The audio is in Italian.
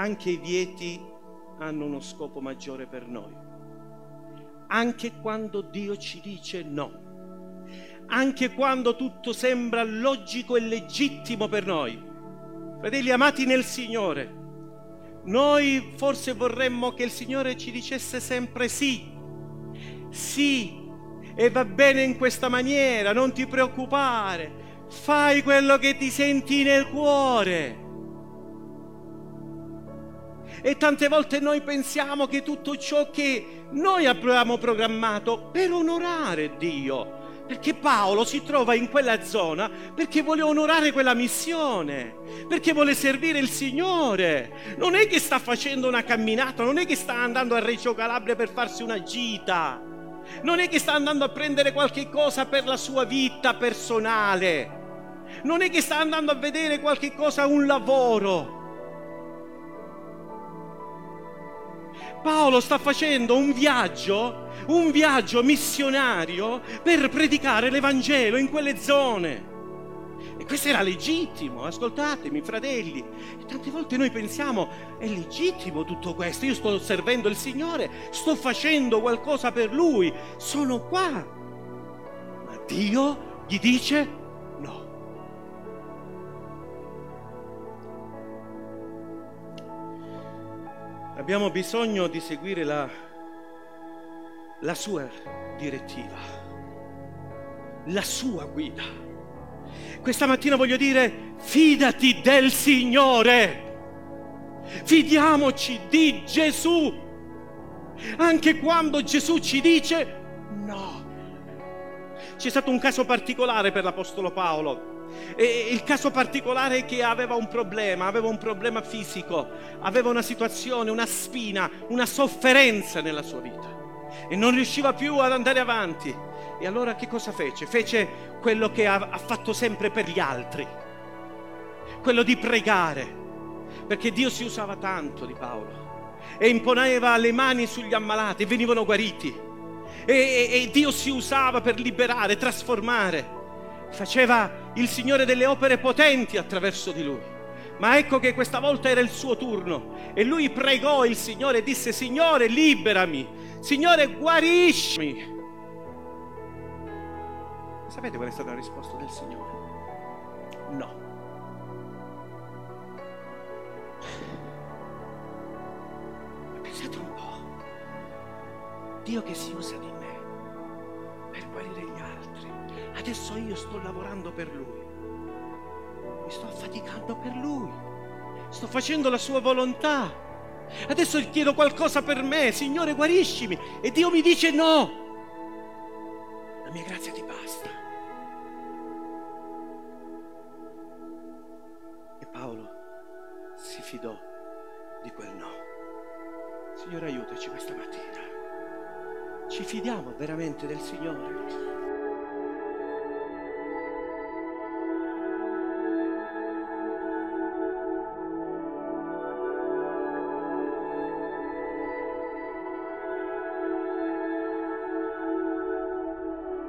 anche i vieti hanno uno scopo maggiore per noi. Anche quando Dio ci dice no. Anche quando tutto sembra logico e legittimo per noi. Fratelli amati nel Signore, noi forse vorremmo che il Signore ci dicesse sempre sì, sì, e va bene in questa maniera, non ti preoccupare, fai quello che ti senti nel cuore. E tante volte noi pensiamo che tutto ciò che noi abbiamo programmato per onorare Dio, perché Paolo si trova in quella zona perché vuole onorare quella missione, perché vuole servire il Signore. Non è che sta facendo una camminata, non è che sta andando a Reggio Calabria per farsi una gita, non è che sta andando a prendere qualche cosa per la sua vita personale, non è che sta andando a vedere qualche cosa, un lavoro. Paolo sta facendo un viaggio, un viaggio missionario per predicare l'Evangelo in quelle zone. E questo era legittimo, ascoltatemi fratelli. E tante volte noi pensiamo, è legittimo tutto questo, io sto servendo il Signore, sto facendo qualcosa per Lui, sono qua. Ma Dio gli dice no. Abbiamo bisogno di seguire la, la sua direttiva, la sua guida. Questa mattina voglio dire, fidati del Signore. Fidiamoci di Gesù. Anche quando Gesù ci dice no. C'è stato un caso particolare per l'Apostolo Paolo. E il caso particolare è che aveva un problema, aveva un problema fisico, aveva una situazione, una spina, una sofferenza nella sua vita e non riusciva più ad andare avanti. E allora che cosa fece? Fece quello che ha, fatto sempre per gli altri, quello di pregare, perché Dio si usava tanto di Paolo e imponeva le mani sugli ammalati e venivano guariti. E, e, e Dio si usava per liberare, trasformare faceva il Signore delle opere potenti attraverso di lui. Ma ecco che questa volta era il suo turno e lui pregò il Signore e disse, Signore liberami, Signore guariscimi. Sapete qual è stata la risposta del Signore? No. Pensate un po', Dio che si usa di me Adesso io sto lavorando per Lui. Mi sto affaticando per Lui. Sto facendo la sua volontà. Adesso gli chiedo qualcosa per me. Signore, guariscimi. E Dio mi dice no. La mia grazia ti basta. E Paolo si fidò di quel no. Signore, aiutaci questa mattina. Ci fidiamo veramente del Signore.